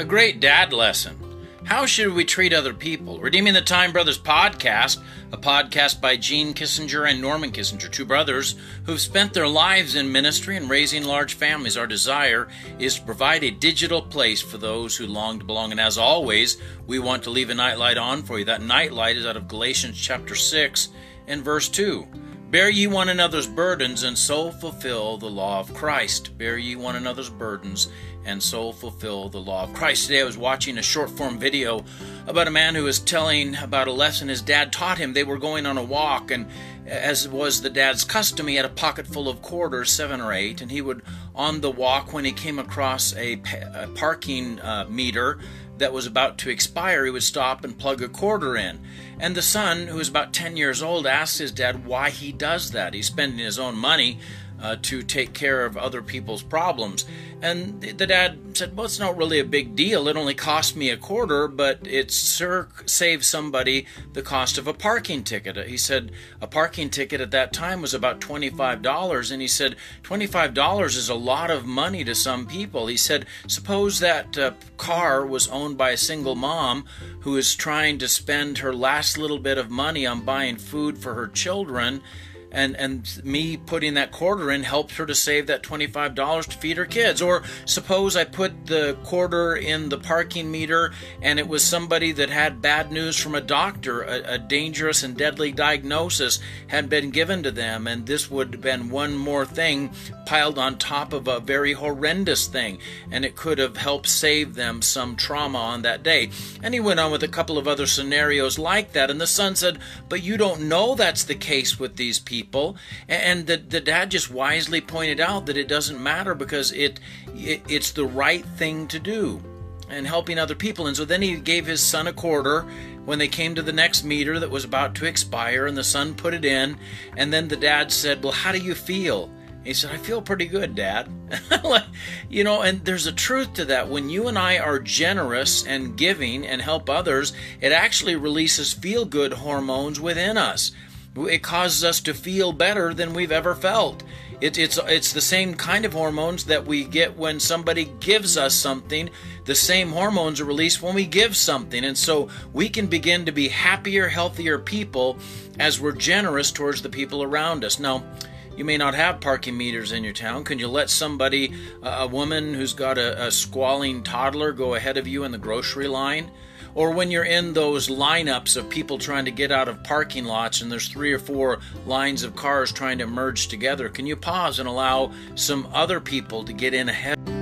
A great dad lesson. How should we treat other people? Redeeming the Time Brothers podcast, a podcast by Gene Kissinger and Norman Kissinger, two brothers who've spent their lives in ministry and raising large families. Our desire is to provide a digital place for those who long to belong. And as always, we want to leave a nightlight on for you. That nightlight is out of Galatians chapter 6 and verse 2. Bear ye one another's burdens, and so fulfill the law of Christ. Bear ye one another's burdens, and so fulfill the law of Christ. Today I was watching a short form video about a man who was telling about a lesson his dad taught him. They were going on a walk, and as was the dad's custom, he had a pocket full of quarters, seven or eight, and he would, on the walk, when he came across a, parking uh, meter, that was about to expire, he would stop and plug a quarter in. And the son, who is about 10 years old, asks his dad why he does that. He's spending his own money uh, to take care of other people's problems. And the dad said, Well, it's not really a big deal. It only cost me a quarter, but it sure saves somebody the cost of a parking ticket. He said a parking ticket at that time was about $25. And he said, $25 is a lot of money to some people. He said, Suppose that uh, car was owned by a single mom who is trying to spend her last little bit of money on buying food for her children and and me putting that quarter in helps her to save that $25 to feed her kids. Or suppose i put the quarter in the parking meter and it was somebody that had bad news from a doctor a, a dangerous and deadly diagnosis had been given to them and this would have been one more thing piled on top of a very horrendous thing and it could have helped save them some trauma on that day. And he went on with a couple of other scenarios like that and the son said but you don't know that's the case with these people people. And the, the dad just wisely pointed out that it doesn't matter because it, it it's the right thing to do and helping other people. And so then he gave his son a quarter when they came to the next meter that was about to expire, and the son put it in. And then the dad said, Well, how do you feel? He said, I feel pretty good, Dad. you know, and there's a truth to that. When you and I are generous and giving and help others, it actually releases feel good hormones within us. It causes us to feel better than we've ever felt. It, it's it's the same kind of hormones that we get when somebody gives us something. The same hormones are released when we give something, and so we can begin to be happier, healthier people as we're generous towards the people around us. Now. You may not have parking meters in your town. Can you let somebody, a woman who's got a, a squalling toddler, go ahead of you in the grocery line? or when you're in those lineups of people trying to get out of parking lots and there's three or four lines of cars trying to merge together, can you pause and allow some other people to get in ahead?